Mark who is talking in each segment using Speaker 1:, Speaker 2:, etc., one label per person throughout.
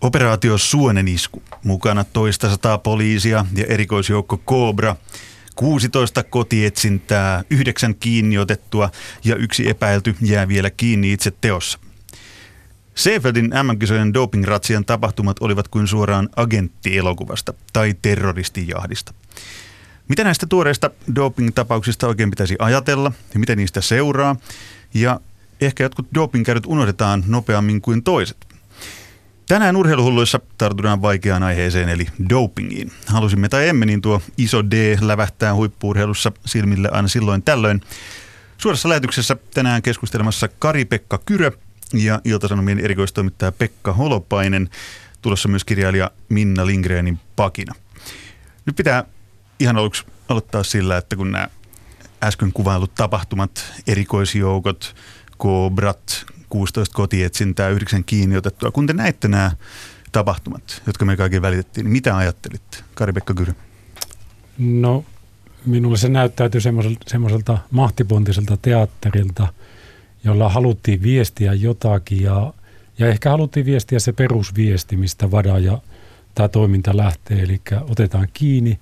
Speaker 1: Operaatio Suonenisku. Mukana toista sataa poliisia ja erikoisjoukko Cobra. 16 kotietsintää, yhdeksän kiinni otettua ja yksi epäilty jää vielä kiinni itse teossa. Seefeldin MM-kisojen dopingratsian tapahtumat olivat kuin suoraan agenttielokuvasta tai terroristijahdista. Mitä näistä tuoreista doping-tapauksista oikein pitäisi ajatella ja miten niistä seuraa? Ja ehkä jotkut dopingkäydyt unohdetaan nopeammin kuin toiset. Tänään urheiluhulluissa tartutaan vaikeaan aiheeseen eli dopingiin. Halusimme tai emme, niin tuo iso D lävähtää huippuurheilussa silmille aina silloin tällöin. Suorassa lähetyksessä tänään keskustelemassa Kari-Pekka Kyrö ja Iltasanomien erikoistoimittaja Pekka Holopainen. Tulossa myös kirjailija Minna Lindgrenin pakina. Nyt pitää ihan aluksi aloittaa sillä, että kun nämä äsken kuvailut tapahtumat, erikoisjoukot, kobrat, 16 kotietsintää, 9 kiinni otettua. Kun te näitte nämä tapahtumat, jotka me kaiken välitettiin, niin mitä ajattelitte? Kari-Pekka Kyrö.
Speaker 2: No minulle se näyttäytyi semmoiselta mahtipontiselta teatterilta, jolla haluttiin viestiä jotakin ja, ja ehkä haluttiin viestiä se perusviesti, mistä VADA ja tämä toiminta lähtee. Eli otetaan kiinni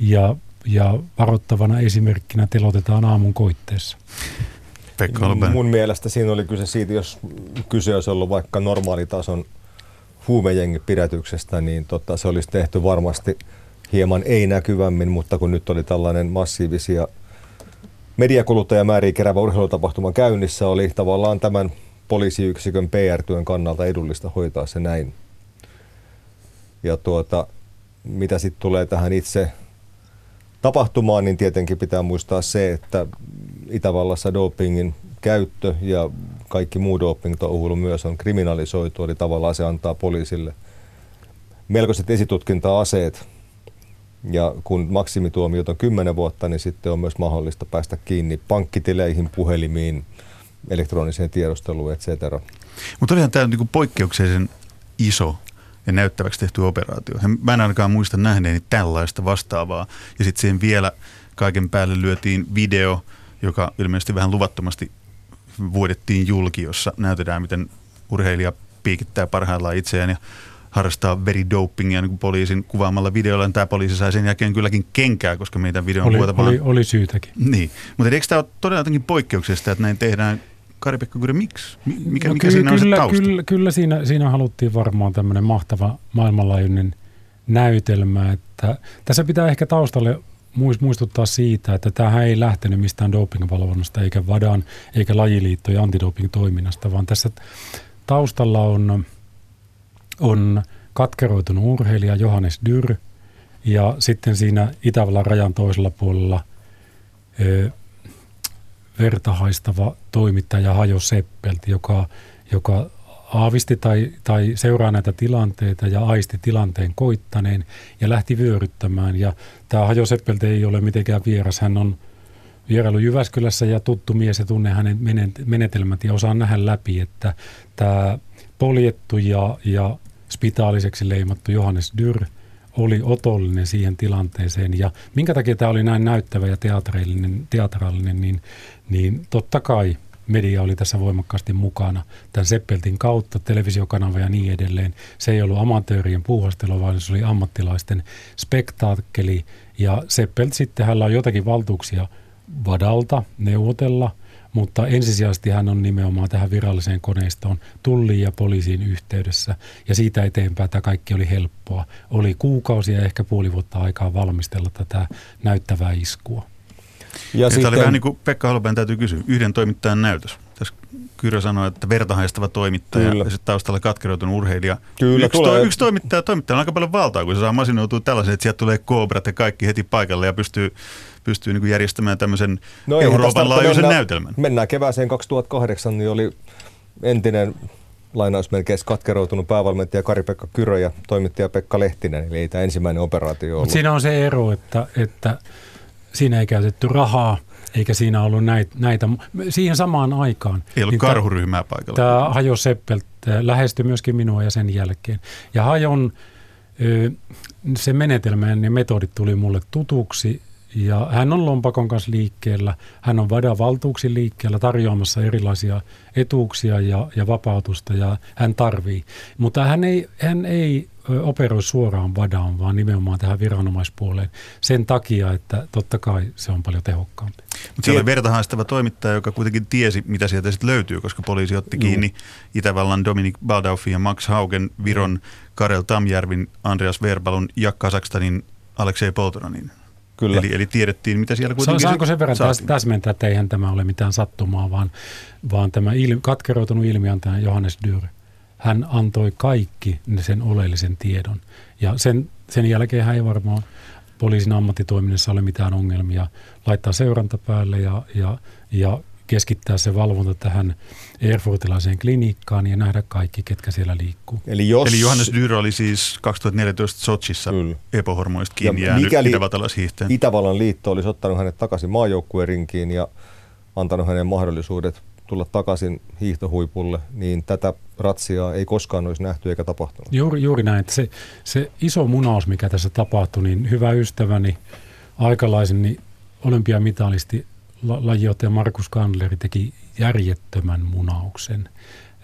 Speaker 2: ja, ja varoittavana esimerkkinä telotetaan aamun koitteessa.
Speaker 3: Pekka Mun mielestä siinä oli kyse siitä, jos kyse olisi ollut vaikka normaalitason huumejengipidätyksestä, niin tota, se olisi tehty varmasti hieman ei-näkyvämmin, mutta kun nyt oli tällainen massiivisia mediakuluttajamääriä kerävä urheilutapahtuma käynnissä, oli tavallaan tämän poliisiyksikön PR-työn kannalta edullista hoitaa se näin. Ja tuota, mitä sitten tulee tähän itse tapahtumaan, niin tietenkin pitää muistaa se, että Itävallassa dopingin käyttö ja kaikki muu doping myös on kriminalisoitu, eli tavallaan se antaa poliisille melkoiset esitutkinta-aseet. Ja kun maksimituomiot on 10 vuotta, niin sitten on myös mahdollista päästä kiinni pankkitileihin, puhelimiin, elektroniseen tiedusteluun, etc.
Speaker 1: Mutta olihan tämä niin poikkeuksellisen iso ja näyttäväksi tehty operaatio. Mä en ainakaan muista nähneeni tällaista vastaavaa. Ja sitten siihen vielä kaiken päälle lyötiin video, joka ilmeisesti vähän luvattomasti vuodettiin julki, jossa näytetään, miten urheilija piikittää parhaillaan itseään ja harrastaa veridopingia niin poliisin kuvaamalla videolla. Tämä poliisi sai sen jälkeen kylläkin kenkää, koska meidän videon
Speaker 2: oli, oli, oli syytäkin.
Speaker 1: Niin, mutta eikö tämä ole todella jotenkin poikkeuksesta, että näin tehdään Kari-Pekka Kyrö, miksi? Mikä, no, mikä ky- siinä
Speaker 2: kyllä,
Speaker 1: on se tausta?
Speaker 2: Kyllä, kyllä siinä, siinä haluttiin varmaan tämmöinen mahtava maailmanlaajuinen näytelmä. Että tässä pitää ehkä taustalle muistuttaa siitä, että tämähän ei lähtenyt mistään dopingvalvonnasta eikä VADAN eikä lajiliitto- ja antidoping-toiminnasta, vaan tässä taustalla on, on katkeroitunut urheilija Johannes Dyr ja sitten siinä Itävallan rajan toisella puolella verta haistava toimittaja Hajo Seppelti, joka, joka aavisti tai, tai seuraa näitä tilanteita ja aisti tilanteen koittaneen ja lähti vyöryttämään. Ja tämä Hajo Seppelti ei ole mitenkään vieras. Hän on vierailu Jyväskylässä ja tuttu mies ja tunne hänen menetelmät ja osaa nähdä läpi, että tämä poljettu ja, ja spitaaliseksi leimattu Johannes Dyr – oli otollinen siihen tilanteeseen. Ja minkä takia tämä oli näin näyttävä ja teatraalinen, teatraalinen niin, niin totta kai media oli tässä voimakkaasti mukana. Tämän Seppeltin kautta, televisiokanava ja niin edelleen. Se ei ollut amatöörien puuhastelua, vaan se oli ammattilaisten spektaakkeli. Ja Seppelt sitten hänellä on jotakin valtuuksia vadalta neuvotella – mutta ensisijaisesti hän on nimenomaan tähän viralliseen koneistoon tulliin ja poliisiin yhteydessä. Ja siitä eteenpäin tämä kaikki oli helppoa. Oli kuukausia ehkä puoli vuotta aikaa valmistella tätä näyttävää iskua.
Speaker 1: Ja, ja sitten... Tämä oli vähän niin kuin Pekka Holopäin täytyy kysyä, yhden toimittajan näytös. Tässä Kyrö sanoi, että vertahaistava toimittaja Kyllä. ja sitten taustalla katkeroitunut urheilija. Kyllä, yksi, tulee. To, yksi toimittaja, toimittaja on aika paljon valtaa, kun se saa masinoitua tällaisen, että sieltä tulee kobrat ja kaikki heti paikalle ja pystyy pystyy niin kuin järjestämään tämmöisen no Euroopan laajuisen mennään, näytelmän.
Speaker 3: Mennään kevääseen 2008, niin oli entinen lainausmerkeissä katkeroitunut päävalmentaja Kari-Pekka Kyrö ja toimittaja Pekka Lehtinen, eli ei tämä ensimmäinen operaatio ollut.
Speaker 2: siinä on se ero, että, että siinä ei käytetty rahaa, eikä siinä ollut näitä, näitä siihen samaan aikaan.
Speaker 1: Ei ollut niin karhuryhmää paikalla.
Speaker 2: Tämä Hajo Seppelt lähestyi myöskin minua ja sen jälkeen. Ja Hajon se menetelmä ja metodit tuli mulle tutuksi ja hän on lompakon kanssa liikkeellä, hän on vadan valtuuksi liikkeellä tarjoamassa erilaisia etuuksia ja, ja vapautusta ja hän tarvii. Mutta hän ei, hän ei operoi suoraan vadaan, vaan nimenomaan tähän viranomaispuoleen sen takia, että totta kai se on paljon tehokkaampi.
Speaker 1: Mutta siellä oli vertahaistava toimittaja, joka kuitenkin tiesi, mitä sieltä sitten löytyy, koska poliisi otti kiinni Juu. Itävallan Dominik Baldaufin ja Max Haugen, Viron Karel Tamjärvin, Andreas Verbalun ja Kazakstanin Aleksei Poltoranin. Kyllä. Eli, eli tiedettiin, mitä siellä kuitenkin
Speaker 2: Saanko sen verran saatiin? täsmentää, että eihän tämä ole mitään sattumaa, vaan, vaan tämä il, katkeroitunut ilmiantaja Johannes Dyr, hän antoi kaikki sen oleellisen tiedon. Ja sen, sen jälkeen hän ei varmaan poliisin ammattitoiminnassa ole mitään ongelmia laittaa seuranta päälle ja, ja, ja keskittää se valvonta tähän Erfurtilaiseen klinikkaan ja nähdä kaikki, ketkä siellä liikkuu.
Speaker 1: Eli, jos... Eli Johannes Dyr oli siis 2014 Sochissa epohormoista kiinni ja mikäli
Speaker 3: Itävallan liitto olisi ottanut hänet takaisin maajoukkueen rinkiin ja antanut hänen mahdollisuudet tulla takaisin hiihtohuipulle, niin tätä ratsiaa ei koskaan olisi nähty eikä tapahtunut.
Speaker 2: Juuri, juuri näin. Että se, se iso munaus, mikä tässä tapahtui, niin hyvä ystäväni aikalaisen niin olympiamitalisti lajiottaja Markus Kandleri teki järjettömän munauksen.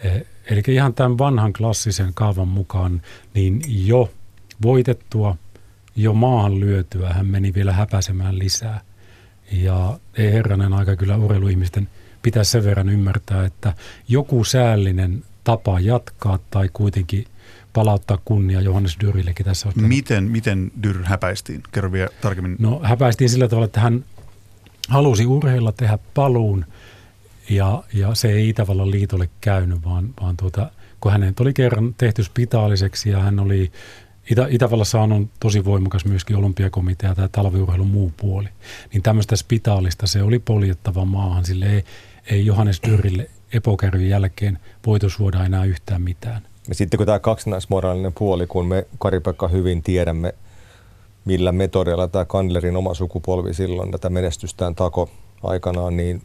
Speaker 2: E, eli ihan tämän vanhan klassisen kaavan mukaan, niin jo voitettua, jo maahan lyötyä hän meni vielä häpäisemään lisää. Ja ei herranen aika kyllä urheiluihmisten pitäisi sen verran ymmärtää, että joku säällinen tapa jatkaa tai kuitenkin palauttaa kunnia Johannes Dyrillekin tässä.
Speaker 1: Miten, miten Dyr häpäistiin? Kerro vielä tarkemmin.
Speaker 2: No häpäistiin sillä tavalla, että hän halusi urheilla tehdä paluun ja, ja se ei Itävallan liitolle käynyt, vaan, vaan tuota, kun hänet oli kerran tehty spitaaliseksi ja hän oli Itä, Itävallassa on tosi voimakas myöskin olympiakomitea tai talviurheilun muu puoli. Niin tämmöistä spitaalista se oli poljettava maahan. Sille ei, ei Johannes Dyrille epokärvin jälkeen voitu suoda enää yhtään mitään.
Speaker 3: Ja sitten kun tämä kaksinaismoraalinen puoli, kun me Kari-Pekka hyvin tiedämme, millä metodeilla tämä Kandlerin oma sukupolvi silloin tätä menestystään tako aikanaan, niin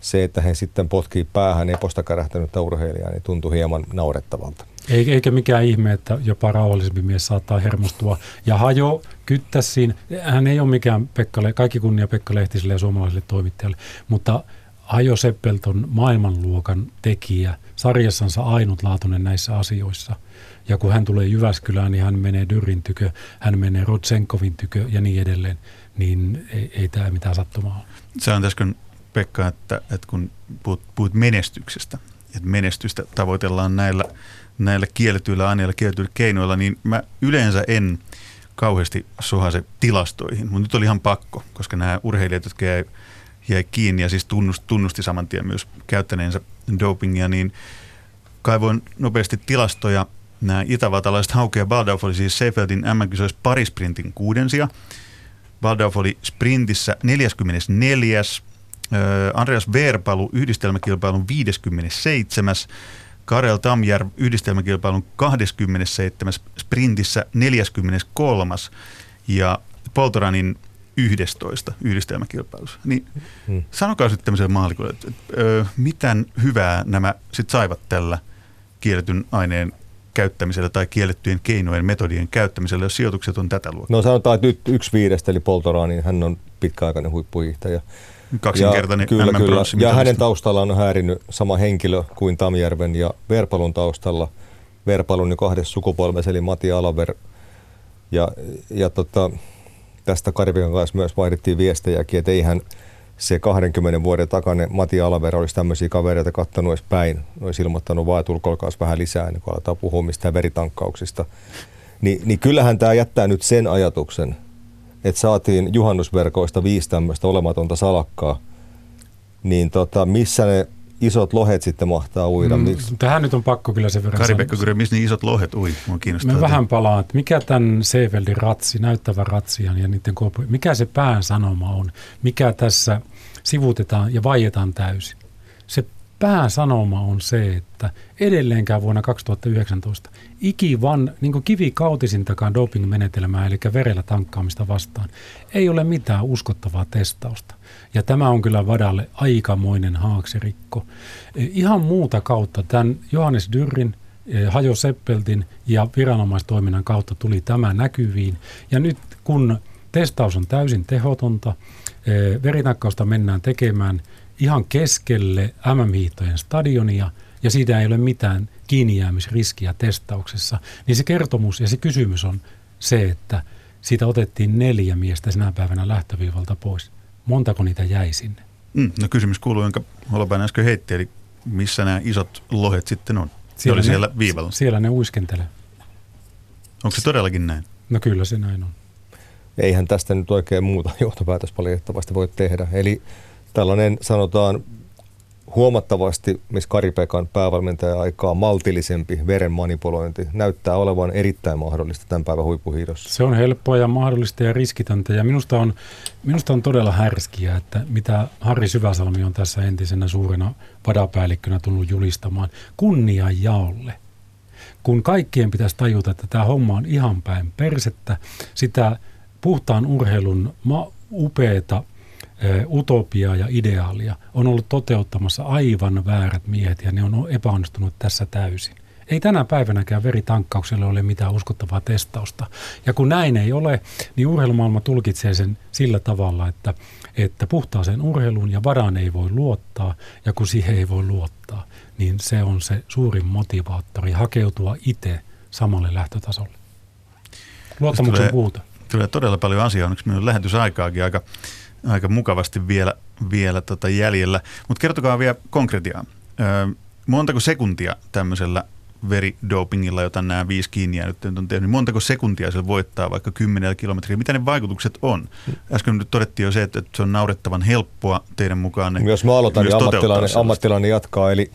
Speaker 3: se, että he sitten potkii päähän eposta kärähtänyttä urheilijaa, niin tuntui hieman naurettavalta.
Speaker 2: Eikä mikään ihme, että jopa rauhallisempi mies saattaa hermostua. Ja Hajo kyttäsiin, hän ei ole mikään Pekka, kaikki kunnia Pekka Lehtiselle ja suomalaiselle toimittajalle, mutta Hajo Seppelton maailmanluokan tekijä, sarjassansa ainutlaatuinen näissä asioissa. Ja kun hän tulee Jyväskylään, niin hän menee Dyrin tykö, hän menee Rodsenkovin tykö ja niin edelleen. Niin ei, ei tämä mitään sattumaa ole.
Speaker 1: On äsken Pekka, että, että kun puhut, puhut menestyksestä, että menestystä tavoitellaan näillä, näillä kielletyillä aineilla, kielletyillä keinoilla, niin mä yleensä en kauheasti sohase tilastoihin, mutta nyt oli ihan pakko, koska nämä urheilijat, jotka jäi, jäi kiinni ja siis tunnusti, tunnusti saman tien myös käyttäneensä dopingia, niin kaivoin nopeasti tilastoja. Nämä itävaltalaiset Hauke ja Baldauf oli siis Seifeldin MM-kisoissa parisprintin kuudensia. Baldauf oli sprintissä 44. Andreas Verpalu yhdistelmäkilpailun 57. Karel Tamjärv yhdistelmäkilpailun 27. sprintissä 43. Ja Poltoranin 11 yhdistelmäkilpailussa. Niin hmm. sanokaa sitten tämmöiselle maalikolle, että, että ö, mitään hyvää nämä sitten saivat tällä kielletyn aineen käyttämisellä tai kiellettyjen keinojen, metodien käyttämisellä, jos sijoitukset on tätä luokkaa?
Speaker 3: No sanotaan, että nyt yksi viidestä, eli Poltorani, niin hän on pitkäaikainen huippuhiihtäjä.
Speaker 1: Kaksinkertainen
Speaker 3: ja, kyllä, kyllä. Ja hänen taustallaan on häirinyt sama henkilö kuin Tamjärven ja Verpalun taustalla. Verpalun jo kahdessa sukupolvessa, eli Mati Alaver. Ja, ja tota, tästä Karibian kanssa myös vaihdettiin viestejäkin, että eihän se 20 vuoden takainen Mati Alaver olisi tämmöisiä kavereita kattanut edes päin. Olisi ilmoittanut vaan, että ulkoilkaas vähän lisää, niin kun aletaan puhua mistään veritankkauksista. Ni, niin kyllähän tämä jättää nyt sen ajatuksen, että saatiin juhannusverkoista viisi tämmöistä olematonta salakkaa, niin tota, missä ne isot lohet sitten mahtaa uida? Mm,
Speaker 2: tähän nyt on pakko kyllä sen verran
Speaker 1: Kari-Pekka Kyrö, missä niin isot lohet ui? Mua
Speaker 2: Mä vähän palaan, että mikä tämän Seefeldin ratsi, näyttävä ratsian ja niiden koopu, mikä se pään sanoma on? Mikä tässä sivutetaan ja vaietaan täysin? Se pääsanoma on se, että edelleenkään vuonna 2019 ikivan niin kivikautisintakaan doping-menetelmää, eli verellä tankkaamista vastaan, ei ole mitään uskottavaa testausta. Ja tämä on kyllä Vadalle aikamoinen haaksirikko. E, ihan muuta kautta tämän Johannes Dyrrin, e, Hajo Seppeltin ja viranomaistoiminnan kautta tuli tämä näkyviin. Ja nyt kun Testaus on täysin tehotonta. Veritakkausta mennään tekemään ihan keskelle MM-hiihtojen stadionia ja siitä ei ole mitään kiinnijäämisriskiä testauksessa. Niin se kertomus ja se kysymys on se, että siitä otettiin neljä miestä sinä päivänä lähtöviivalta pois. Montako niitä jäi sinne?
Speaker 1: Mm, no kysymys kuuluu, jonka Holopainen äsken heitti, eli missä nämä isot lohet sitten on? Siellä, oli ne, siellä viivalla.
Speaker 2: Siellä ne uiskentelee.
Speaker 1: Onko se todellakin näin?
Speaker 2: No kyllä se näin on.
Speaker 3: Eihän tästä nyt oikein muuta johtopäätös valitettavasti voi tehdä. Eli tällainen sanotaan huomattavasti, missä Karipekan päävalmentaja aikaa maltillisempi veren manipulointi näyttää olevan erittäin mahdollista tämän päivän huippuhiidossa.
Speaker 2: Se on helppoa ja mahdollista ja riskitöntä ja minusta on, minusta on todella härskiä, että mitä Harri Syväsalmi on tässä entisenä suurena vadapäällikkönä tullut julistamaan kunnia jaolle. Kun kaikkien pitäisi tajuta, että tämä homma on ihan päin persettä, sitä puhtaan urheilun ma- upeeta utopiaa ja ideaalia on ollut toteuttamassa aivan väärät miehet ja ne on epäonnistunut tässä täysin. Ei tänä päivänäkään veritankkaukselle ole mitään uskottavaa testausta. Ja kun näin ei ole, niin urheilumaailma tulkitsee sen sillä tavalla, että, että puhtaaseen urheiluun ja varaan ei voi luottaa, ja kun siihen ei voi luottaa, niin se on se suurin motivaattori hakeutua itse samalle lähtötasolle. Luottamuksen puuta.
Speaker 1: Tulee todella paljon asiaa, onneksi meillä on lähetysaikaakin aika aika mukavasti vielä, vielä tota jäljellä. Mutta kertokaa vielä konkretiaa. Öö, montako sekuntia tämmöisellä veridopingilla, jota nämä viisi kiinni jäänyt on tehnyt, niin montako sekuntia se voittaa vaikka 10 kilometriä? Mitä ne vaikutukset on? Äsken nyt todettiin jo se, että se on naurettavan helppoa teidän mukaan.
Speaker 3: Jos mä aloitan, niin ammattilainen, ammattilainen jatkaa. Eli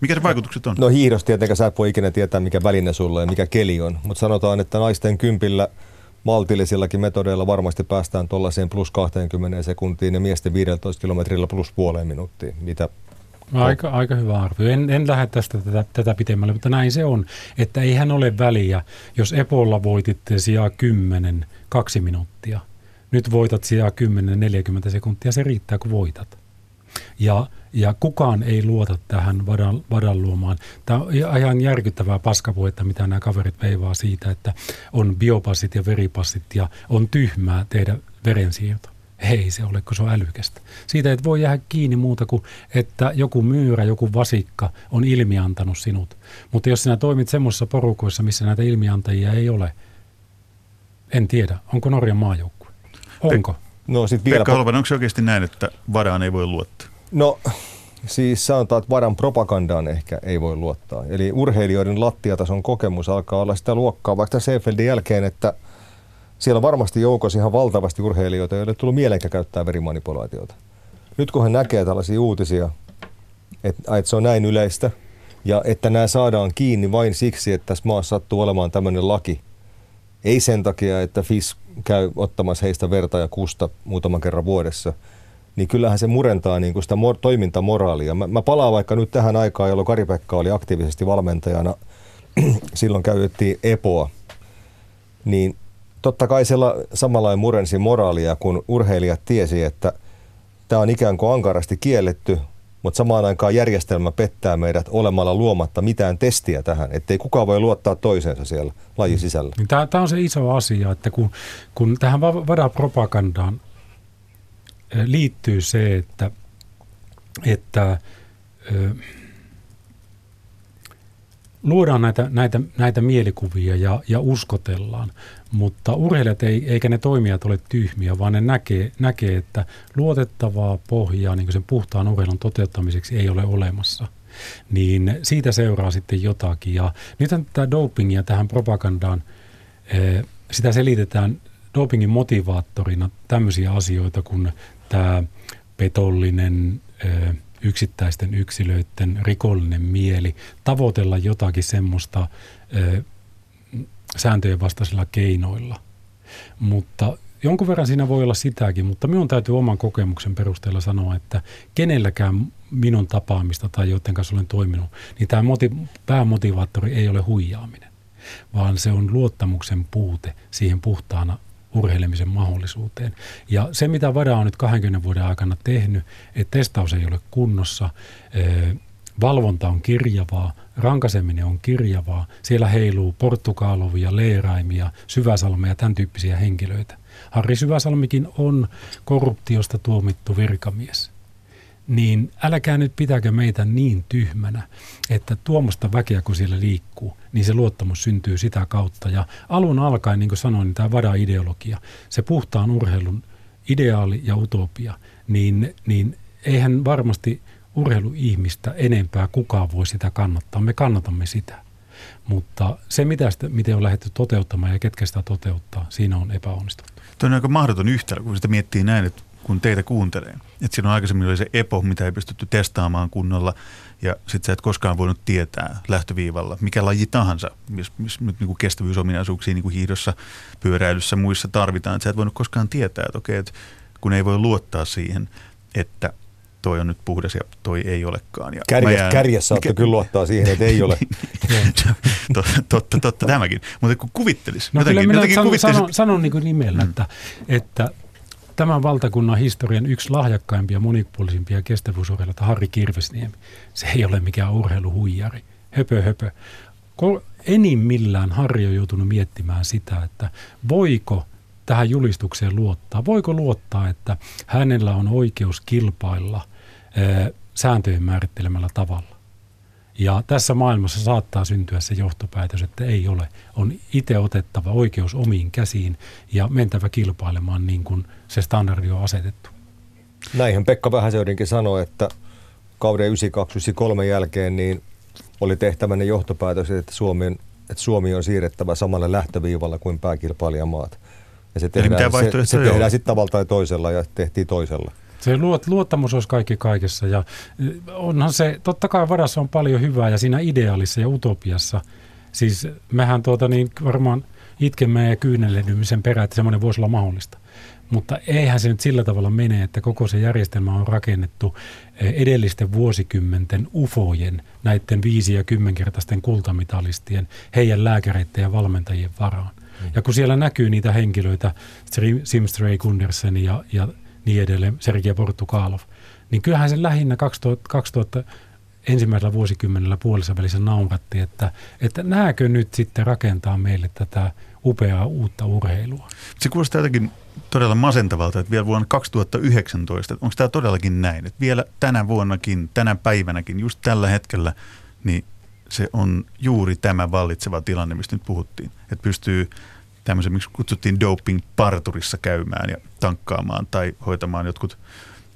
Speaker 1: mikä se vaikutukset on?
Speaker 3: No hiihdosta tietenkään sä et voi ikinä tietää, mikä väline sulla ja mikä keli on. Mutta sanotaan, että naisten kympillä – maltillisillakin metodeilla varmasti päästään tuollaiseen plus 20 sekuntiin ja miesten 15 kilometrillä plus puoleen minuuttiin. Mitä
Speaker 2: Aika, aika hyvä arvio. En, en lähde tästä tätä, tätä pitemmälle, mutta näin se on, että eihän ole väliä, jos Epolla voititte sijaa 10, kaksi minuuttia. Nyt voitat sijaa 10, 40 sekuntia, se riittää kun voitat. Ja, ja kukaan ei luota tähän vadan, vadan luomaan. Tämä on ihan järkyttävää paskapuetta, mitä nämä kaverit veivaa siitä, että on biopassit ja veripassit ja on tyhmää tehdä verensiirto. Ei se ole, kun se on älykästä. Siitä et voi jäädä kiinni muuta kuin, että joku myyrä, joku vasikka on ilmiantanut sinut. Mutta jos sinä toimit semmoisissa porukoissa, missä näitä ilmiantajia ei ole, en tiedä, onko Norjan maajoukkue? Onko? Pe-
Speaker 1: No, sit vielä Pekka Holvan, onko se oikeasti näin, että varaan ei voi luottaa?
Speaker 3: No, siis sanotaan, että varan propagandaan ehkä ei voi luottaa. Eli urheilijoiden lattiatason kokemus alkaa olla sitä luokkaa vaikka Seefeldin jälkeen, että siellä on varmasti joukossa ihan valtavasti urheilijoita, joille ei tullut mielenkä käyttää verimanipulaatiota. Nyt kun he näkee tällaisia uutisia, että, että se on näin yleistä, ja että nämä saadaan kiinni vain siksi, että tässä maassa sattuu olemaan tämmöinen laki. Ei sen takia, että FIS käy ottamassa heistä verta ja kusta muutaman kerran vuodessa, niin kyllähän se murentaa niin kuin sitä mor- toimintamoraalia. Mä, mä palaan vaikka nyt tähän aikaan, jolloin Kari-Pekka oli aktiivisesti valmentajana. Silloin käytettiin EPOa. Niin totta kai siellä samalla murensi moraalia, kun urheilijat tiesi, että tämä on ikään kuin ankarasti kielletty, mutta samaan aikaan järjestelmä pettää meidät olemalla luomatta mitään testiä tähän, ettei kukaan voi luottaa toisensa siellä lajin sisällä.
Speaker 2: Niin Tämä, tämä on se iso asia, että kun, kun tähän vadapropagandaan eh, liittyy se, että, että luodaan näitä, näitä, näitä mielikuvia ja, ja uskotellaan, mutta urheilijat ei, eikä ne toimijat ole tyhmiä, vaan ne näkee, näkee että luotettavaa pohjaa niin sen puhtaan urheilun toteuttamiseksi ei ole olemassa. Niin siitä seuraa sitten jotakin. Ja nythän tätä dopingia tähän propagandaan, sitä selitetään dopingin motivaattorina tämmöisiä asioita kuin tämä petollinen yksittäisten yksilöiden rikollinen mieli, tavoitella jotakin semmoista sääntöjen vastaisilla keinoilla. Mutta jonkun verran siinä voi olla sitäkin, mutta minun täytyy oman kokemuksen perusteella sanoa, että kenelläkään minun tapaamista tai joiden kanssa olen toiminut, niin tämä moti- päämotivaattori ei ole huijaaminen, vaan se on luottamuksen puute siihen puhtaana urheilemisen mahdollisuuteen. Ja se, mitä Vada on nyt 20 vuoden aikana tehnyt, että testaus ei ole kunnossa, valvonta on kirjavaa, rankaseminen on kirjavaa, siellä heiluu portugaalovia, leeraimia, syväsalmeja, tämän tyyppisiä henkilöitä. Harri Syväsalmikin on korruptiosta tuomittu virkamies niin älkää nyt pitäkö meitä niin tyhmänä, että tuommoista väkeä kun siellä liikkuu, niin se luottamus syntyy sitä kautta. Ja alun alkaen, niin kuin sanoin, niin tämä vada-ideologia, se puhtaan urheilun ideaali ja utopia, niin, niin eihän varmasti urheiluihmistä enempää kukaan voi sitä kannattaa. Me kannatamme sitä. Mutta se, mitä sitä, miten on lähdetty toteuttamaan ja ketkä sitä toteuttaa, siinä on epäonnistuttu.
Speaker 1: Tuo on aika mahdoton yhtälö, kun sitä miettii näin, että kun teitä kuuntelee. Että silloin aikaisemmin oli se EPO, mitä ei pystytty testaamaan kunnolla, ja sitten sä et koskaan voinut tietää lähtöviivalla, mikä laji tahansa, missä mis, mis, niin kestävyysominaisuuksia niin kuin hiidossa, pyöräilyssä, muissa tarvitaan. Että sä et voinut koskaan tietää, että okei, että kun ei voi luottaa siihen, että toi on nyt puhdas ja toi ei olekaan. Ja
Speaker 3: Kärjes, jään... Kärjessä saatte kyllä luottaa siihen, että ei ole.
Speaker 1: totta, totta, totta tämäkin. Mutta kun kuvittelisi.
Speaker 2: No jotenkin, kyllä minä sanon, kuvittelis... sanon, sanon niin kuin nimellä, mm. että, että tämän valtakunnan historian yksi lahjakkaimpia, monipuolisimpia kestävyysurheilijoita, Harri Kirvesniemi. Se ei ole mikään urheiluhuijari. Höpö, höpö. Enimmillään Harri on joutunut miettimään sitä, että voiko tähän julistukseen luottaa. Voiko luottaa, että hänellä on oikeus kilpailla sääntöjen määrittelemällä tavalla? Ja tässä maailmassa saattaa syntyä se johtopäätös, että ei ole. On itse otettava oikeus omiin käsiin ja mentävä kilpailemaan niin kuin se standardi on asetettu.
Speaker 3: Näinhän Pekka Vähäsöydenkin sanoi, että kauden 92-93 jälkeen niin oli tehtävänä johtopäätös, että Suomi, on, että Suomi on siirrettävä samalle lähtöviivalla kuin pääkilpailijamaat. Ja se tehdään, se, se tehdään sitten tavalla tai toisella ja tehtiin toisella.
Speaker 2: Se luot, luottamus olisi kaikki kaikessa ja onhan se, totta kai varassa on paljon hyvää ja siinä ideaalissa ja utopiassa, siis mehän tuota niin varmaan itkemme ja kyynelehdymme sen perään, että semmoinen voisi olla mahdollista. Mutta eihän se nyt sillä tavalla mene, että koko se järjestelmä on rakennettu edellisten vuosikymmenten ufojen, näiden viisi- ja kymmenkertaisten kultamitalistien, heidän lääkäreiden ja valmentajien varaan. Mm. Ja kun siellä näkyy niitä henkilöitä, Simstray, Gundersen ja, ja niin edelleen, Sergei Portugalov, niin kyllähän se lähinnä 2000, 2000 ensimmäisellä vuosikymmenellä puolessa välissä nauratti, että, että nääkö nyt sitten rakentaa meille tätä upeaa uutta urheilua.
Speaker 1: Se kuulostaa jotenkin todella masentavalta, että vielä vuonna 2019, onko tämä todellakin näin, että vielä tänä vuonnakin, tänä päivänäkin, just tällä hetkellä, niin se on juuri tämä vallitseva tilanne, mistä nyt puhuttiin, että pystyy tämmöisen, miksi kutsuttiin doping-parturissa käymään ja tankkaamaan tai hoitamaan jotkut,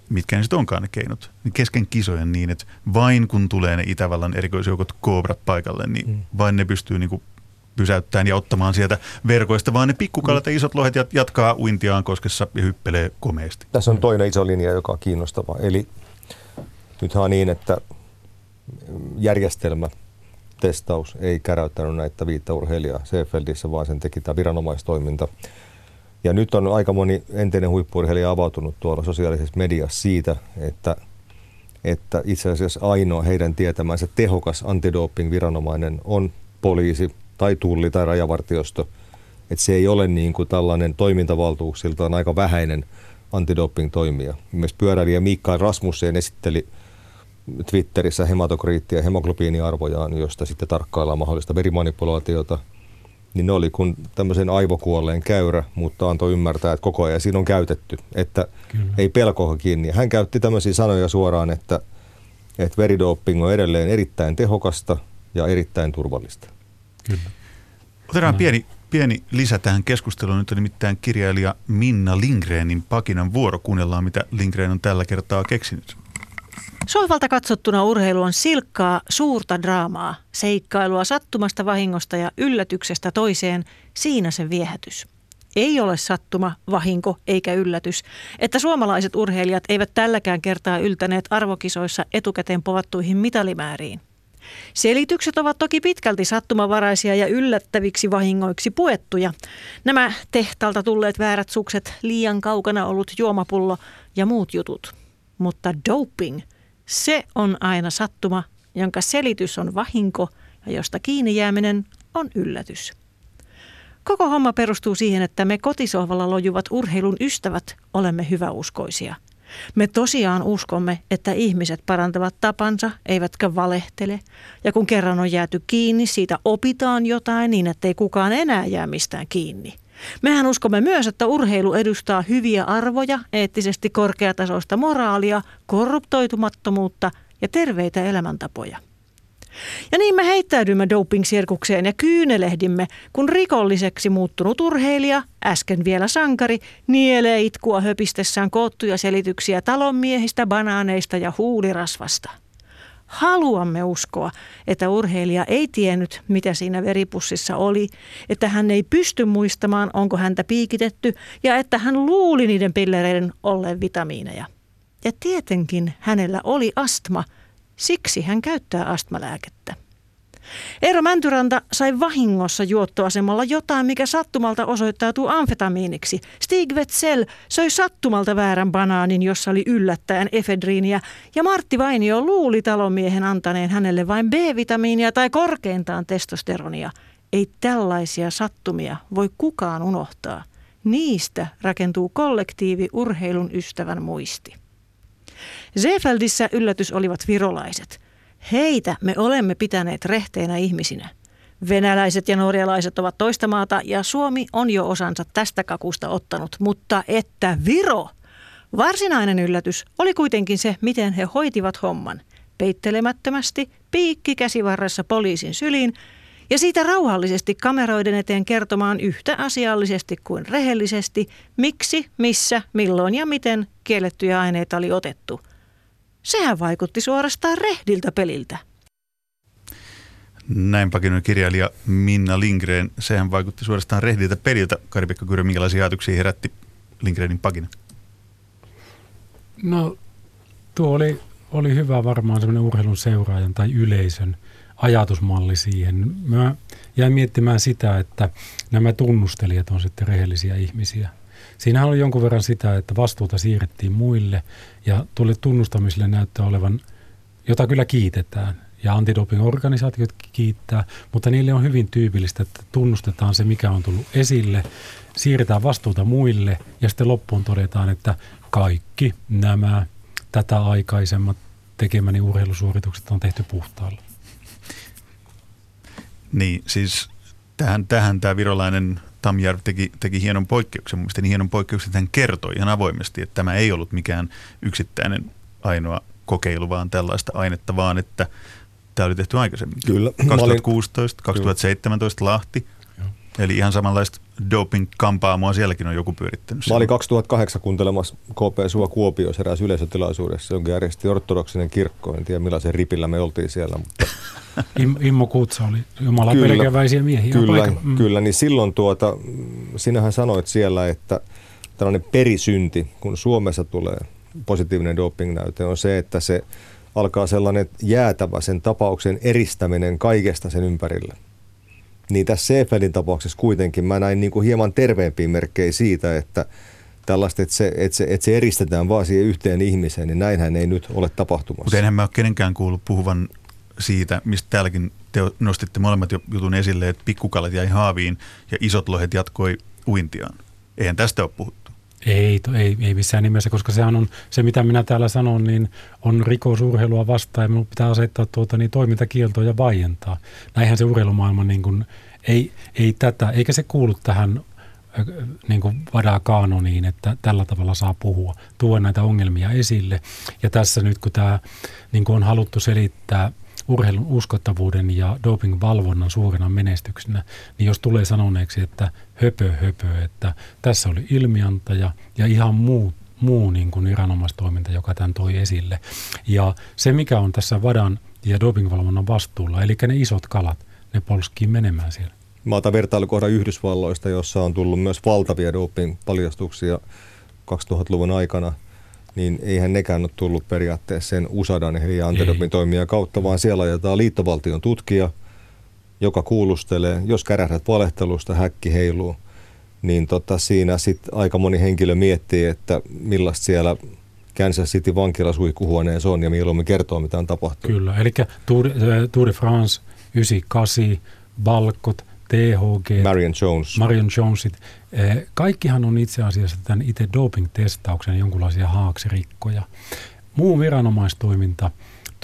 Speaker 1: mitkä ne sitten onkaan ne keinot, niin kesken kisojen niin, että vain kun tulee ne Itävallan erikoisjoukot koobrat paikalle, niin mm. vain ne pystyy niin kuin pysäyttämään ja ottamaan sieltä verkoista, vaan ne pikkukalat mm. ja isot lohet jatkaa uintiaan koskessa ja hyppelee komeasti.
Speaker 3: Tässä on toinen iso linja, joka on kiinnostava. Eli nythän on niin, että järjestelmä – testaus ei käräyttänyt näitä viittä urheilijaa Seefeldissä, vaan sen teki tämä viranomaistoiminta. Ja nyt on aika moni entinen huippurheilija avautunut tuolla sosiaalisessa mediassa siitä, että, että itse asiassa ainoa heidän tietämänsä tehokas antidoping-viranomainen on poliisi tai tulli tai rajavartiosto. Että se ei ole niin kuin tällainen toimintavaltuuksiltaan aika vähäinen antidoping-toimija. Myös pyöräilijä Mikael Rasmussen esitteli – Twitterissä hematokriittiä ja hemoglobiiniarvojaan, josta sitten tarkkaillaan mahdollista verimanipulaatiota, niin ne oli kun tämmöisen aivokuolleen käyrä, mutta antoi ymmärtää, että koko ajan siinä on käytetty, että Kyllä. ei pelkoa kiinni. Hän käytti tämmöisiä sanoja suoraan, että, että veridoping on edelleen erittäin tehokasta ja erittäin turvallista.
Speaker 1: Kyllä. Otetaan pieni, pieni lisä tähän keskusteluun. Nyt on nimittäin kirjailija Minna Lindgrenin pakinan vuoro. Kuunnellaan, mitä Lindgren on tällä kertaa keksinyt.
Speaker 4: Sohvalta katsottuna urheilu on silkkaa, suurta draamaa, seikkailua sattumasta vahingosta ja yllätyksestä toiseen, siinä se viehätys. Ei ole sattuma, vahinko eikä yllätys, että suomalaiset urheilijat eivät tälläkään kertaa yltäneet arvokisoissa etukäteen povattuihin mitalimääriin. Selitykset ovat toki pitkälti sattumavaraisia ja yllättäviksi vahingoiksi puettuja. Nämä tehtaalta tulleet väärät sukset, liian kaukana ollut juomapullo ja muut jutut. Mutta doping – se on aina sattuma, jonka selitys on vahinko ja josta kiinni jääminen on yllätys. Koko homma perustuu siihen, että me kotisohvalla lojuvat urheilun ystävät olemme hyväuskoisia. Me tosiaan uskomme, että ihmiset parantavat tapansa, eivätkä valehtele. Ja kun kerran on jääty kiinni, siitä opitaan jotain niin, ettei kukaan enää jää mistään kiinni – Mehän uskomme myös, että urheilu edustaa hyviä arvoja, eettisesti korkeatasoista moraalia, korruptoitumattomuutta ja terveitä elämäntapoja. Ja niin me heittäydymme doping-sirkukseen ja kyynelehdimme, kun rikolliseksi muuttunut urheilija, äsken vielä sankari, nielee itkua höpistessään koottuja selityksiä talonmiehistä, banaaneista ja huulirasvasta. Haluamme uskoa, että urheilija ei tiennyt, mitä siinä veripussissa oli, että hän ei pysty muistamaan, onko häntä piikitetty ja että hän luuli niiden pillereiden olleen vitamiineja. Ja tietenkin hänellä oli astma – Siksi hän käyttää astmalääkettä. Eero Mäntyranta sai vahingossa juottoasemalla jotain, mikä sattumalta osoittautuu amfetamiiniksi. Stig Wetzel söi sattumalta väärän banaanin, jossa oli yllättäen efedriiniä, ja Martti Vainio luuli talonmiehen antaneen hänelle vain B-vitamiinia tai korkeintaan testosteronia. Ei tällaisia sattumia voi kukaan unohtaa. Niistä rakentuu kollektiivi urheilun ystävän muisti. Seefeldissä yllätys olivat virolaiset. Heitä me olemme pitäneet rehteinä ihmisinä. Venäläiset ja norjalaiset ovat toista maata ja Suomi on jo osansa tästä kakusta ottanut, mutta että Viro! Varsinainen yllätys oli kuitenkin se, miten he hoitivat homman. Peittelemättömästi, piikki käsivarressa poliisin syliin ja siitä rauhallisesti kameroiden eteen kertomaan yhtä asiallisesti kuin rehellisesti, miksi, missä, milloin ja miten kiellettyjä aineita oli otettu – Sehän vaikutti suorastaan rehdiltä peliltä.
Speaker 1: Näin pakinoi kirjailija Minna Lindgren. Sehän vaikutti suorastaan rehdiltä peliltä. Kari-Pekka Kyrö, minkälaisia ajatuksia herätti Lindgrenin pakina?
Speaker 2: No tuo oli, oli hyvä varmaan semmoinen urheilun seuraajan tai yleisön ajatusmalli siihen. Mä jäin miettimään sitä, että nämä tunnustelijat on sitten rehellisiä ihmisiä – Siinähän oli jonkun verran sitä, että vastuuta siirrettiin muille ja tuolle tunnustamiselle näyttää olevan, jota kyllä kiitetään ja antidoping-organisaatiot kiittää, mutta niille on hyvin tyypillistä, että tunnustetaan se, mikä on tullut esille, siirretään vastuuta muille ja sitten loppuun todetaan, että kaikki nämä tätä aikaisemmat tekemäni urheilusuoritukset on tehty puhtaalla.
Speaker 1: Niin, siis tähän, tähän tämä virolainen Tamjärv teki, teki hienon poikkeuksen. Mielestäni niin hienon poikkeuksen, että hän kertoi ihan avoimesti, että tämä ei ollut mikään yksittäinen ainoa kokeilu, vaan tällaista ainetta, vaan että tämä oli tehty aikaisemmin.
Speaker 3: Kyllä.
Speaker 1: 2016, 2017 Lahti. Joo. Eli ihan samanlaista doping-kampaamoa sielläkin on joku pyörittänyt.
Speaker 3: Mä olin 2008 kuuntelemassa KP Sua Kuopiossa erässä yleisötilaisuudessa, jonka järjesti ortodoksinen kirkko. En tiedä millaisen ripillä me oltiin siellä, mutta
Speaker 2: Im, Immo Kutsa oli Jumala pelkäväisiä miehiä
Speaker 3: kyllä, mm. kyllä, niin silloin tuota, sinähän sanoit siellä, että tällainen perisynti, kun Suomessa tulee positiivinen dopingnäyte, on se, että se alkaa sellainen jäätävä sen tapauksen eristäminen kaikesta sen ympärille. Niin tässä Seefeldin tapauksessa kuitenkin mä näin niin kuin hieman terveempiä merkkejä siitä, että tällaista, että se, että, se, että se eristetään vaan siihen yhteen ihmiseen, niin näinhän ei nyt ole tapahtumassa.
Speaker 1: Mutta enhän mä ole kenenkään kuullut puhuvan siitä, mistä täälläkin te nostitte molemmat jutun esille, että pikkukalat jäi haaviin ja isot lohet jatkoi uintiaan. Eihän tästä ole puhuttu.
Speaker 2: Ei, ei, ei missään nimessä, koska sehän on se, mitä minä täällä sanon, niin on rikosurheilua vastaan ja minun pitää asettaa tuota, niin toimintakieltoa ja vaientaa. Näinhän se urheilumaailma niin kuin, ei, ei tätä, eikä se kuulu tähän äh, niin kuin vadaa kaanoniin, että tällä tavalla saa puhua, tuoda näitä ongelmia esille. Ja tässä nyt, kun tämä niin kuin on haluttu selittää – urheilun uskottavuuden ja dopingvalvonnan suurena menestyksenä, niin jos tulee sanoneeksi, että höpö höpö, että tässä oli ilmiantaja ja ihan muu, muu niin kuin viranomaistoiminta, joka tämän toi esille. Ja se, mikä on tässä vadan ja dopingvalvonnan vastuulla, eli ne isot kalat, ne polskii menemään siellä.
Speaker 3: Mä otan vertailukohdan Yhdysvalloista, jossa on tullut myös valtavia doping-paljastuksia 2000-luvun aikana – niin eihän nekään ole tullut periaatteessa sen USADAN eli antidoping toimia kautta, vaan siellä ajetaan liittovaltion tutkija, joka kuulustelee, jos kärähdät valehtelusta, häkki heiluu, niin tota, siinä sitten aika moni henkilö miettii, että millaista siellä Kansas City vankilasuihkuhuoneessa on ja mieluummin kertoo, mitä on tapahtunut.
Speaker 2: Kyllä, eli Tour, Tour de France 98, Balkot, THG,
Speaker 3: Marion Jones.
Speaker 2: Marion Jonesit. Eh, kaikkihan on itse asiassa tämän itse doping-testauksen jonkunlaisia haaksirikkoja. Muu viranomaistoiminta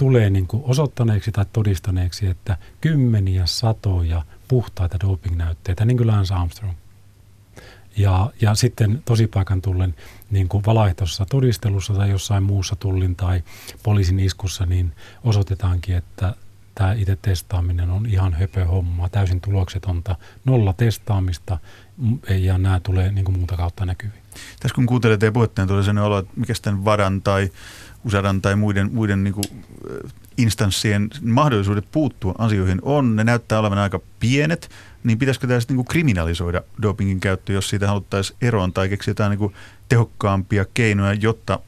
Speaker 2: tulee niin kuin osoittaneeksi tai todistaneeksi, että kymmeniä satoja puhtaita dopingnäytteitä, niin kuin Lance Armstrong. Ja, ja sitten tosipaikan tullen niin kuin valaehtoisessa todistelussa tai jossain muussa tullin tai poliisin iskussa, niin osoitetaankin, että tämä itse testaaminen on ihan höpö hommaa, täysin tuloksetonta, nolla testaamista ja nämä tulee niin kuin muuta kautta näkyviin.
Speaker 1: Tässä kun kuuntelee teidän puhetta, niin tulee sellainen olo, että mikä sitten vadan tai usadan tai muiden, muiden niin kuin, instanssien mahdollisuudet puuttua asioihin on. Ne näyttää olevan aika pienet, niin pitäisikö tämä sitten niin kriminalisoida dopingin käyttö, jos siitä haluttaisiin eroon tai keksiä jotain niin tehokkaampia keinoja, jotta,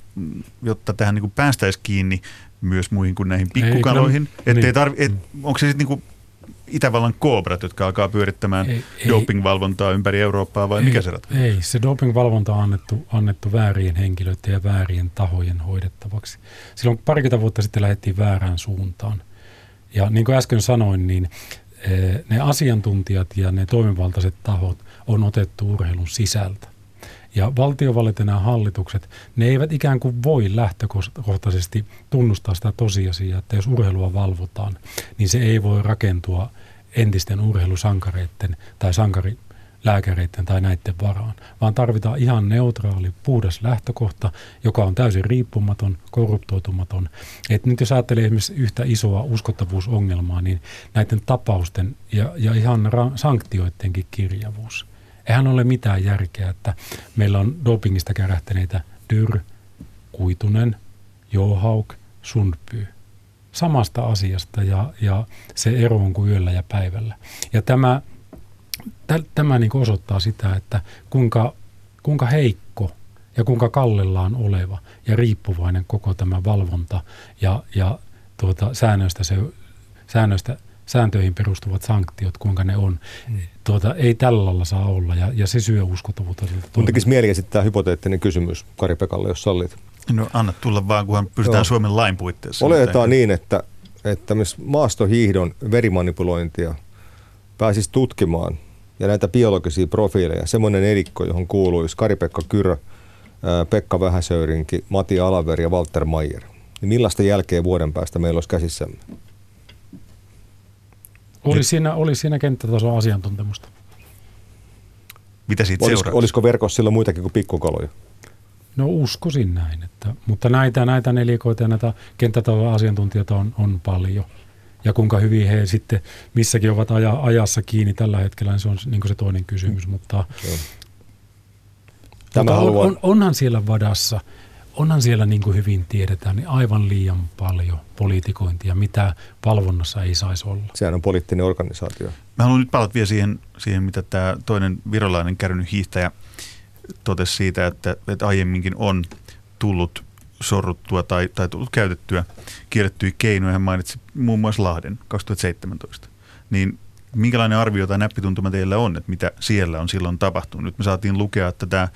Speaker 1: jotta tähän niin päästäisiin kiinni myös muihin kuin näihin pikkukaloihin? Ei, niin. tarvi, et, onko se sitten niin Itävallan koobrat, jotka alkaa pyörittämään ei, dopingvalvontaa ympäri Eurooppaa vai ei, mikä se ratkaisee?
Speaker 2: Ei, se dopingvalvonta on annettu, annettu väärien henkilöiden ja väärien tahojen hoidettavaksi. Silloin parikymmentä vuotta sitten lähdettiin väärään suuntaan. Ja niin kuin äsken sanoin, niin eh, ne asiantuntijat ja ne toimivaltaiset tahot on otettu urheilun sisältä. Ja valtiovallit ja hallitukset, ne eivät ikään kuin voi lähtökohtaisesti tunnustaa sitä tosiasiaa, että jos urheilua valvotaan, niin se ei voi rakentua entisten urheilusankareiden tai sankari lääkäreiden tai näiden varaan, vaan tarvitaan ihan neutraali, puhdas lähtökohta, joka on täysin riippumaton, korruptoitumaton. Et nyt jos ajattelee esimerkiksi yhtä isoa uskottavuusongelmaa, niin näiden tapausten ja, ja ihan ra- sanktioidenkin kirjavuus – Eihän ole mitään järkeä, että meillä on dopingista kärähtäneitä Dyr, Kuitunen, Johauk, Sundby. Samasta asiasta ja, ja se ero on kuin yöllä ja päivällä. Ja tämä, tä, tämä niin osoittaa sitä, että kuinka, kuinka heikko ja kuinka kallellaan oleva ja riippuvainen koko tämä valvonta ja, ja tuota, säännöistä, se, säännöistä sääntöihin perustuvat sanktiot, kuinka ne on. Mm. Tuota, ei tällä lailla saa olla ja, ja se syö uskottavuutta.
Speaker 3: Mun tekisi mieli esittää hypoteettinen kysymys Kari Pekalle, jos sallit.
Speaker 1: No anna tulla vaan, kunhan pysytään Joo. Suomen lain puitteissa.
Speaker 3: Oletetaan niin, että, että myös maastohiihdon verimanipulointia pääsisi tutkimaan ja näitä biologisia profiileja, semmoinen erikko, johon kuuluisi Kari-Pekka Kyrö, Pekka Vähäsöyrinki, Mati Alaveri ja Walter Mayer. Niin millaista jälkeä vuoden päästä meillä olisi käsissämme?
Speaker 2: Oli siinä, oli siinä kenttätason asiantuntemusta.
Speaker 1: Mitä siitä
Speaker 3: olisiko, olisiko verkossa silloin muitakin kuin pikkukoloja?
Speaker 2: No uskoisin näin, että, mutta näitä, näitä nelikoita ja näitä kenttätason asiantuntijoita on, on paljon. Ja kuinka hyvin he sitten missäkin ovat aja, ajassa kiinni tällä hetkellä, niin se on niin se toinen kysymys. Mutta, Tämä mutta on, on, onhan siellä vadassa – onhan siellä niin kuin hyvin tiedetään niin aivan liian paljon poliitikointia, mitä valvonnassa ei saisi olla.
Speaker 3: Sehän on poliittinen organisaatio.
Speaker 1: Mä haluan nyt palata vielä siihen, siihen mitä tämä toinen virolainen kärrynyt hiihtäjä totesi siitä, että, että aiemminkin on tullut sorruttua tai, tai tullut käytettyä kiellettyjä keinoja. Hän mainitsi muun muassa Lahden 2017. Niin minkälainen arvio tai näppituntuma teillä on, että mitä siellä on silloin tapahtunut? Nyt me saatiin lukea, että tämä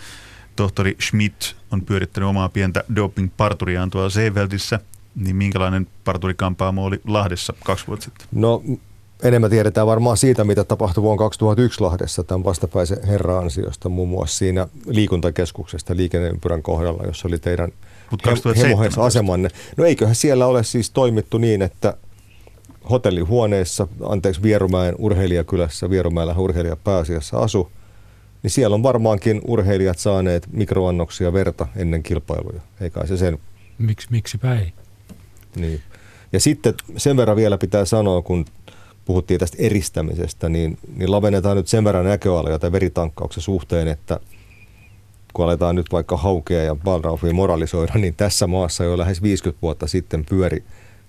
Speaker 1: tohtori Schmidt on pyörittänyt omaa pientä doping-parturiaan tuolla Seeveldissä, niin minkälainen parturikampaamo oli Lahdessa kaksi vuotta sitten?
Speaker 3: No enemmän tiedetään varmaan siitä, mitä tapahtui vuonna 2001 Lahdessa tämän vastapäisen herran ansiosta, muun muassa siinä liikuntakeskuksesta liikenneympyrän kohdalla, jossa oli teidän he- asemanne. No eiköhän siellä ole siis toimittu niin, että hotellihuoneessa, anteeksi Vierumäen urheilijakylässä, Vierumäellä urheilija pääasiassa asu, niin siellä on varmaankin urheilijat saaneet mikroannoksia verta ennen kilpailuja. Eikä se sen...
Speaker 2: Miks, miksipä ei?
Speaker 3: Niin. Ja sitten sen verran vielä pitää sanoa, kun puhuttiin tästä eristämisestä, niin, niin lavennetaan nyt sen verran näköaloja tai veritankkauksen suhteen, että kun aletaan nyt vaikka haukea ja Balraufia moralisoida, niin tässä maassa jo lähes 50 vuotta sitten pyöri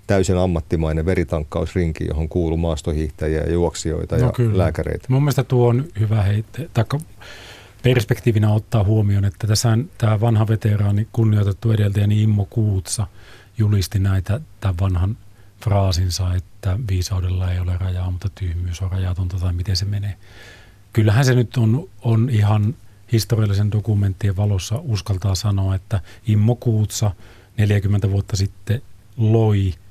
Speaker 3: täysin ammattimainen veritankkausrinki, johon kuuluu maastohiihtäjiä ja juoksijoita no ja kyllä. lääkäreitä.
Speaker 2: Mun mielestä tuo on hyvä heitte, taikka perspektiivinä ottaa huomioon, että tässä tämä vanha veteraani, kunnioitettu edeltäjäni Immo Kuutsa julisti näitä tämän vanhan fraasinsa, että viisaudella ei ole rajaa, mutta tyhmyys on rajatonta tai miten se menee. Kyllähän se nyt on, on ihan historiallisen dokumenttien valossa uskaltaa sanoa, että Immo Kuutsa 40 vuotta sitten loi –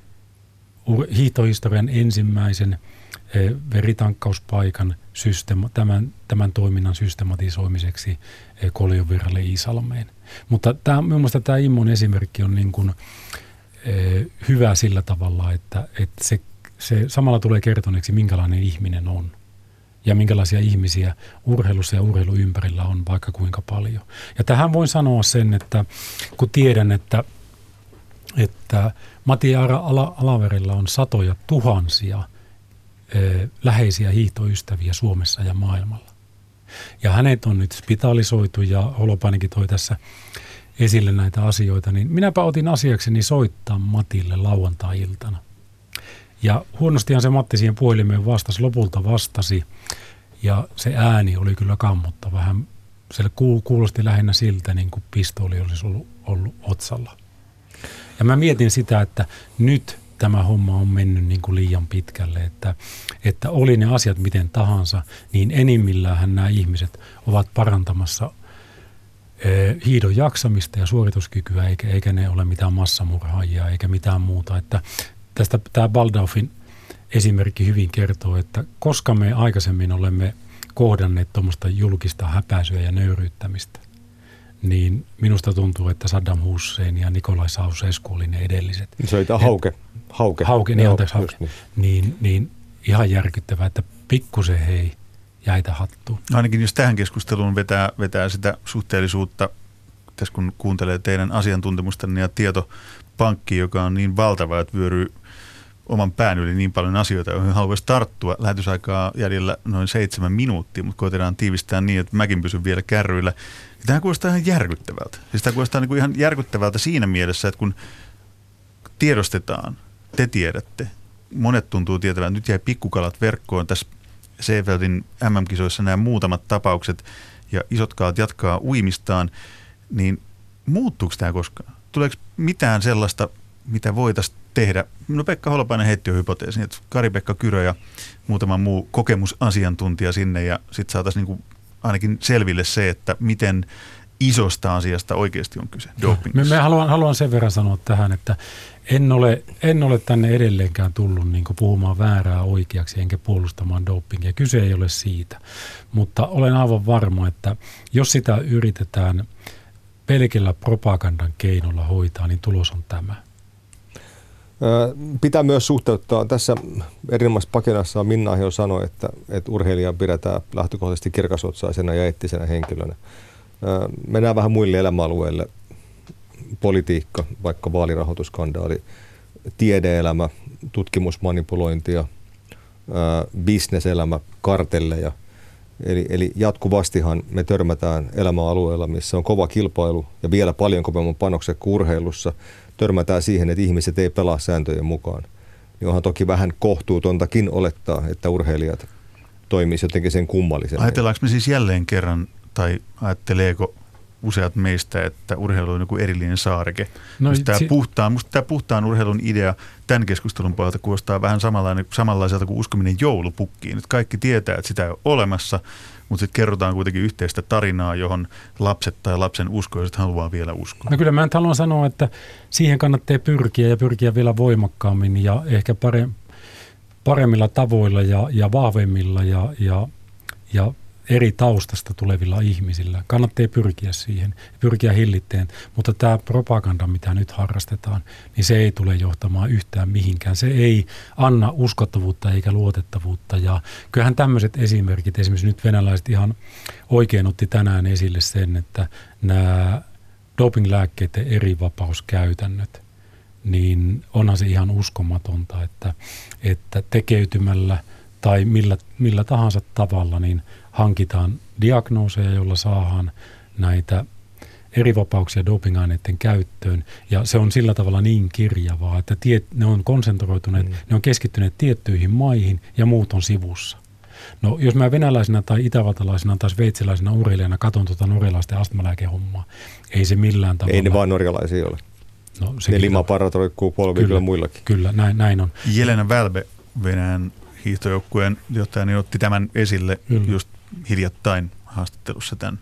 Speaker 2: hiihtohistorian ensimmäisen eh, veritankkauspaikan systeema, tämän, tämän toiminnan systematisoimiseksi eh, Koljovirralle Iisalmeen. Mutta tämä, mielestäni tämä Immon esimerkki on niin kuin, hyvä sillä tavalla, että, että se, se samalla tulee kertoneeksi, minkälainen ihminen on. ja minkälaisia ihmisiä urheilussa ja urheilu ympärillä on vaikka kuinka paljon. Ja tähän voin sanoa sen, että kun tiedän, että, että Matti Alaverilla on satoja tuhansia eh, läheisiä hiihtoystäviä Suomessa ja maailmalla. Ja hänet on nyt spitalisoitu ja Holopainenkin toi tässä esille näitä asioita, niin minäpä otin asiakseni soittaa Matille lauantai-iltana. Ja huonostihan se Matti siihen puhelimeen vastasi, lopulta vastasi. Ja se ääni oli kyllä kammottava. Vähän, se kuulosti lähinnä siltä, niin kuin pistooli olisi ollut, ollut otsalla. Ja mä mietin sitä, että nyt tämä homma on mennyt niin kuin liian pitkälle, että, että oli ne asiat miten tahansa, niin enimmillään nämä ihmiset ovat parantamassa hiidon jaksamista ja suorituskykyä, eikä, eikä ne ole mitään massamurhaajia eikä mitään muuta. Että tästä tämä Baldaufin esimerkki hyvin kertoo, että koska me aikaisemmin olemme kohdanneet tuommoista julkista häpäisyä ja nöyryyttämistä, niin minusta tuntuu, että Saddam Hussein ja Nikolai Ceausescu oli ne edelliset.
Speaker 3: Se oli tämä hauke. Hauke.
Speaker 2: Hauke, niin anteeksi hauke. Niin. Niin, niin ihan järkyttävää, että pikkusen hei jäitä hattuun.
Speaker 1: No ainakin jos tähän keskusteluun vetää, vetää sitä suhteellisuutta, tässä kun kuuntelee teidän asiantuntemustanne ja tietopankki, joka on niin valtava, että vyöryy oman pään yli niin paljon asioita, joihin haluaisi tarttua. Lähetysaikaa jäljellä noin seitsemän minuuttia, mutta koitetaan tiivistää niin, että mäkin pysyn vielä kärryillä. Tämä kuulostaa ihan järkyttävältä. Siis tämä kuulostaa niin kuin ihan järkyttävältä siinä mielessä, että kun tiedostetaan, te tiedätte, monet tuntuu tietävän, nyt jäi pikkukalat verkkoon tässä Seefeldin MM-kisoissa nämä muutamat tapaukset ja isot kalat jatkaa uimistaan, niin muuttuuko tämä koskaan? Tuleeko mitään sellaista, mitä voitaisiin tehdä? No Pekka Holopainen heitti jo hypoteesin, että Kari-Pekka Kyrö ja muutama muu kokemusasiantuntija sinne ja sitten saataisiin niin ainakin selville se, että miten isosta asiasta oikeasti on kyse,
Speaker 2: Me, me haluan, haluan sen verran sanoa tähän, että en ole, en ole tänne edelleenkään tullut niin puhumaan väärää oikeaksi enkä puolustamaan dopingia. Kyse ei ole siitä, mutta olen aivan varma, että jos sitä yritetään pelkillä propagandan keinolla hoitaa, niin tulos on tämä.
Speaker 3: Pitää myös suhteuttaa, tässä erinomaisessa pakinassa Minna jo sanoi, että, että urheilija pidetään lähtökohtaisesti kirkasotsaisena ja eettisenä henkilönä. Mennään vähän muille elämäalueille. Politiikka, vaikka vaalirahoitusskandaali, tiedeelämä, tutkimusmanipulointia, bisneselämä, kartelleja. Eli, eli jatkuvastihan me törmätään elämäalueella, missä on kova kilpailu ja vielä paljon kovemman panoksen kuin urheilussa – törmätään siihen, että ihmiset ei pelaa sääntöjen mukaan, niin onhan toki vähän kohtuutontakin olettaa, että urheilijat toimisivat jotenkin sen kummallisemmin.
Speaker 1: Ajatellaanko me siis jälleen kerran, tai ajatteleeko useat meistä, että urheilu on joku erillinen saareke. No, musta, tämä si- puhtaan, musta tämä puhtaan urheilun idea tämän keskustelun pohjalta kuulostaa vähän samanlaiselta kuin uskominen joulupukkiin. Nyt kaikki tietää, että sitä ei ole olemassa, mutta sitten kerrotaan kuitenkin yhteistä tarinaa, johon lapset tai lapsen uskoiset haluaa vielä uskoa.
Speaker 2: No kyllä mä haluan sanoa, että siihen kannattaa pyrkiä ja pyrkiä vielä voimakkaammin ja ehkä pare, paremmilla tavoilla ja, ja vahvemmilla ja, ja, ja eri taustasta tulevilla ihmisillä. Kannattaa pyrkiä siihen, pyrkiä hillitteen, mutta tämä propaganda, mitä nyt harrastetaan, niin se ei tule johtamaan yhtään mihinkään. Se ei anna uskottavuutta eikä luotettavuutta ja kyllähän tämmöiset esimerkit, esimerkiksi nyt venäläiset ihan oikein otti tänään esille sen, että nämä dopinglääkkeiden eri vapauskäytännöt, niin onhan se ihan uskomatonta, että, että tekeytymällä tai millä, millä tahansa tavalla, niin – hankitaan diagnooseja, joilla saadaan näitä eri vapauksia dopingaineiden käyttöön. Ja se on sillä tavalla niin kirjavaa, että tiet, ne on konsentroituneet, mm. ne on keskittyneet tiettyihin maihin ja muut on sivussa. No jos mä venäläisenä tai itävaltalaisena tai sveitsiläisenä urheilijana katson tuota norjalaisten astmalääkehommaa, ei se millään tavalla...
Speaker 3: Ei ne vaan norjalaisia ole. No, ne limaparat roikkuu polvilla muillakin.
Speaker 2: Kyllä, näin, näin on.
Speaker 1: Jelena Välbe, Venäjän hiihtojoukkueen johtaja, niin otti tämän esille Kyllä. just hiljattain haastattelussa tämän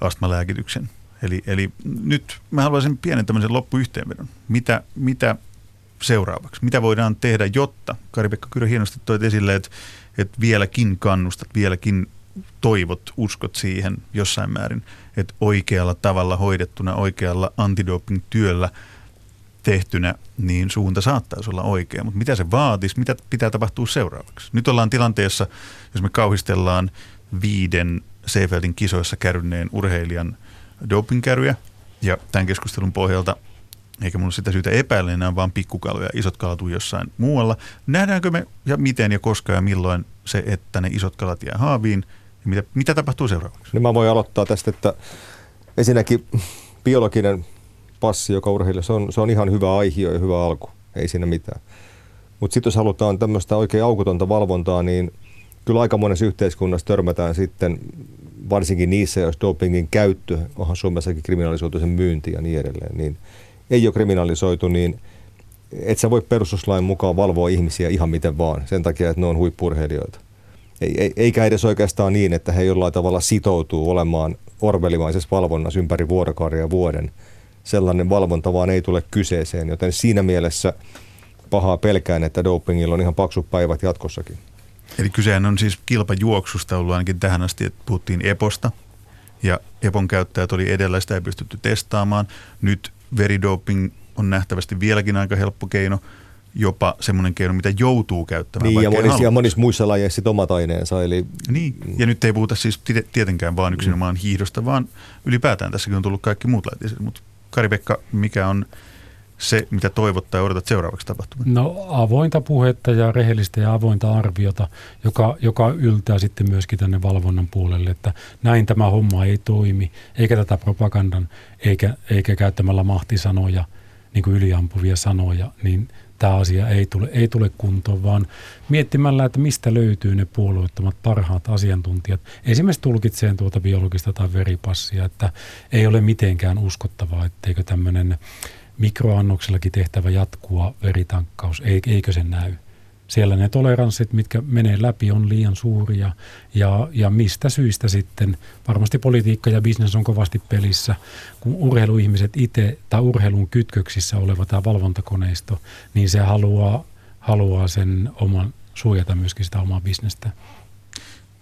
Speaker 1: astmalääkityksen. Eli, eli nyt mä haluaisin pienen tämmöisen loppuyhteenvedon. Mitä, mitä seuraavaksi? Mitä voidaan tehdä, jotta, Kari-Pekka Kyrö hienosti toit esille, että, että vieläkin kannustat, vieläkin toivot, uskot siihen jossain määrin, että oikealla tavalla hoidettuna, oikealla antidoping-työllä tehtynä, niin suunta saattaisi olla oikea. Mutta mitä se vaatisi, mitä pitää tapahtua seuraavaksi? Nyt ollaan tilanteessa, jos me kauhistellaan viiden Seifeldin kisoissa käryneen urheilijan dopingkäryjä, ja tämän keskustelun pohjalta eikä minulla sitä syytä epäillä, enää vaan pikkukaloja, isot kalat jossain muualla. Nähdäänkö me ja miten ja koska ja milloin se, että ne isot kalat jää haaviin ja mitä, mitä tapahtuu seuraavaksi?
Speaker 3: Niin mä voin aloittaa tästä, että ensinnäkin biologinen passi, joka urheilija, se on, se on ihan hyvä aihio ja hyvä alku, ei siinä mitään. Mutta sitten jos halutaan tämmöistä oikein aukotonta valvontaa, niin kyllä aika monessa yhteiskunnassa törmätään sitten, varsinkin niissä, jos dopingin käyttö, onhan Suomessakin kriminalisoitu sen myynti ja niin edelleen, niin ei ole kriminalisoitu, niin et sä voi perustuslain mukaan valvoa ihmisiä ihan miten vaan, sen takia, että ne on huippurheilijoita. Eikä edes oikeastaan niin, että he jollain tavalla sitoutuu olemaan orvelimaisessa valvonnassa ympäri vuorokauden ja vuoden. Sellainen valvonta vaan ei tule kyseeseen, joten siinä mielessä pahaa pelkään, että dopingilla on ihan paksut päivät jatkossakin.
Speaker 1: Eli kysehän on siis kilpajuoksusta ollut ainakin tähän asti, että puhuttiin EPOsta ja EPON käyttäjät oli edellä, sitä ei pystytty testaamaan. Nyt veridoping on nähtävästi vieläkin aika helppo keino, jopa semmoinen keino, mitä joutuu käyttämään.
Speaker 3: Niin, ja monissa, ja monissa muissa lajeissa omat aineensa. Eli...
Speaker 1: Niin, ja nyt ei puhuta siis tietenkään vaan yksinomaan hiihdosta, vaan ylipäätään tässäkin on tullut kaikki muut lajit. Mutta Kari-Pekka, mikä on se, mitä toivot tai odotat seuraavaksi tapahtumaan?
Speaker 2: No avointa puhetta ja rehellistä ja avointa arviota, joka, joka yltää sitten myöskin tänne valvonnan puolelle, että näin tämä homma ei toimi, eikä tätä propagandan, eikä, eikä käyttämällä mahtisanoja, niin kuin yliampuvia sanoja, niin tämä asia ei tule, ei tule kuntoon, vaan miettimällä, että mistä löytyy ne puolueettomat parhaat asiantuntijat. Esimerkiksi tulkitseen tuota biologista tai veripassia, että ei ole mitenkään uskottavaa, etteikö tämmöinen mikroannoksellakin tehtävä jatkuva veritankkaus, eikö se näy? Siellä ne toleranssit, mitkä menee läpi, on liian suuria ja, ja mistä syistä sitten, varmasti politiikka ja bisnes on kovasti pelissä, kun urheiluihmiset itse tai urheilun kytköksissä oleva tämä valvontakoneisto, niin se haluaa, haluaa sen oman, suojata myöskin sitä omaa bisnestä.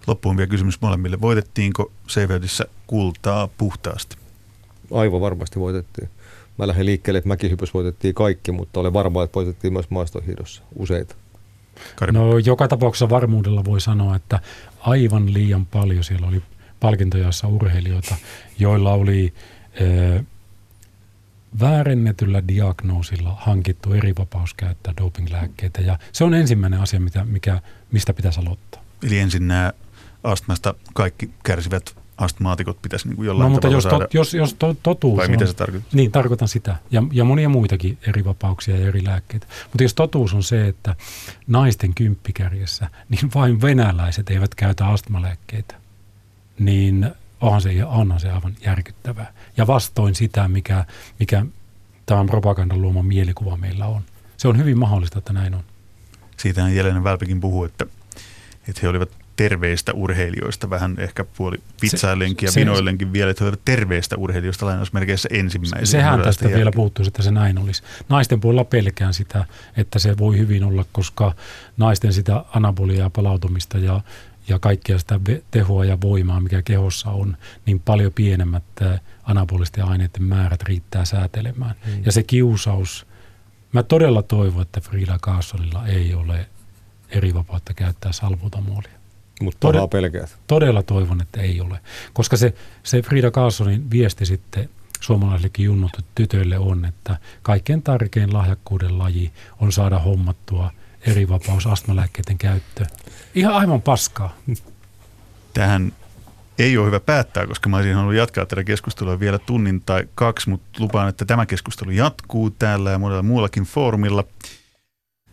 Speaker 1: Loppuun vielä kysymys molemmille. Voitettiinko Seveodissä kultaa puhtaasti?
Speaker 3: Aivan varmasti voitettiin. Mä lähdin liikkeelle, että mäkihypys voitettiin kaikki, mutta olen varma, että voitettiin myös maastohiidossa useita.
Speaker 2: No joka tapauksessa varmuudella voi sanoa, että aivan liian paljon siellä oli palkintojaissa urheilijoita, joilla oli ö, väärennetyllä diagnoosilla hankittu eri vapaus käyttää dopinglääkkeitä. Ja se on ensimmäinen asia, mitä, mikä, mistä pitäisi aloittaa.
Speaker 1: Eli ensin nämä astmasta kaikki kärsivät astmaatikot pitäisi niin kuin jollain
Speaker 2: no, mutta
Speaker 1: jos,
Speaker 2: saada... tot, jos, jos to, totuus
Speaker 1: Vai
Speaker 2: on,
Speaker 1: mitä se tarkoittaa?
Speaker 2: Niin, tarkoitan sitä. Ja, ja monia muitakin eri vapauksia ja eri lääkkeitä. Mutta jos totuus on se, että naisten kymppikärjessä, niin vain venäläiset eivät käytä astmalääkkeitä, niin onhan se, onhan se aivan järkyttävää. Ja vastoin sitä, mikä, mikä tämän propagandan luoma mielikuva meillä on. Se on hyvin mahdollista, että näin on.
Speaker 1: Siitähän Jelenen Välpikin puhuu, että, että he olivat terveistä urheilijoista, vähän ehkä puoli vitsaillenkin ja se, vinoillenkin vielä, että he olivat terveistä urheilijoista lainausmerkeissä ensimmäisenä.
Speaker 2: Sehän tästä jälkeen. vielä puuttuisi, että se näin olisi. Naisten puolella pelkään sitä, että se voi hyvin olla, koska naisten sitä anaboliaa palautumista ja, ja kaikkea sitä tehoa ja voimaa, mikä kehossa on, niin paljon pienemmät anabolisten aineiden määrät riittää säätelemään. Hmm. Ja se kiusaus, mä todella toivon, että Frida Carsonilla ei ole eri vapautta käyttää salbutamolia.
Speaker 3: Mutta todella pelkäät.
Speaker 2: Todella toivon, että ei ole. Koska se, se Frida Carlsonin viesti sitten suomalaisillekin junnut tytöille on, että kaikkein tärkein lahjakkuuden laji on saada hommattua eri vapaus astmalääkkeiden käyttö. Ihan aivan paskaa.
Speaker 1: Tähän ei ole hyvä päättää, koska mä olisin halunnut jatkaa tätä keskustelua vielä tunnin tai kaksi, mutta lupaan, että tämä keskustelu jatkuu täällä ja monella muullakin foorumilla.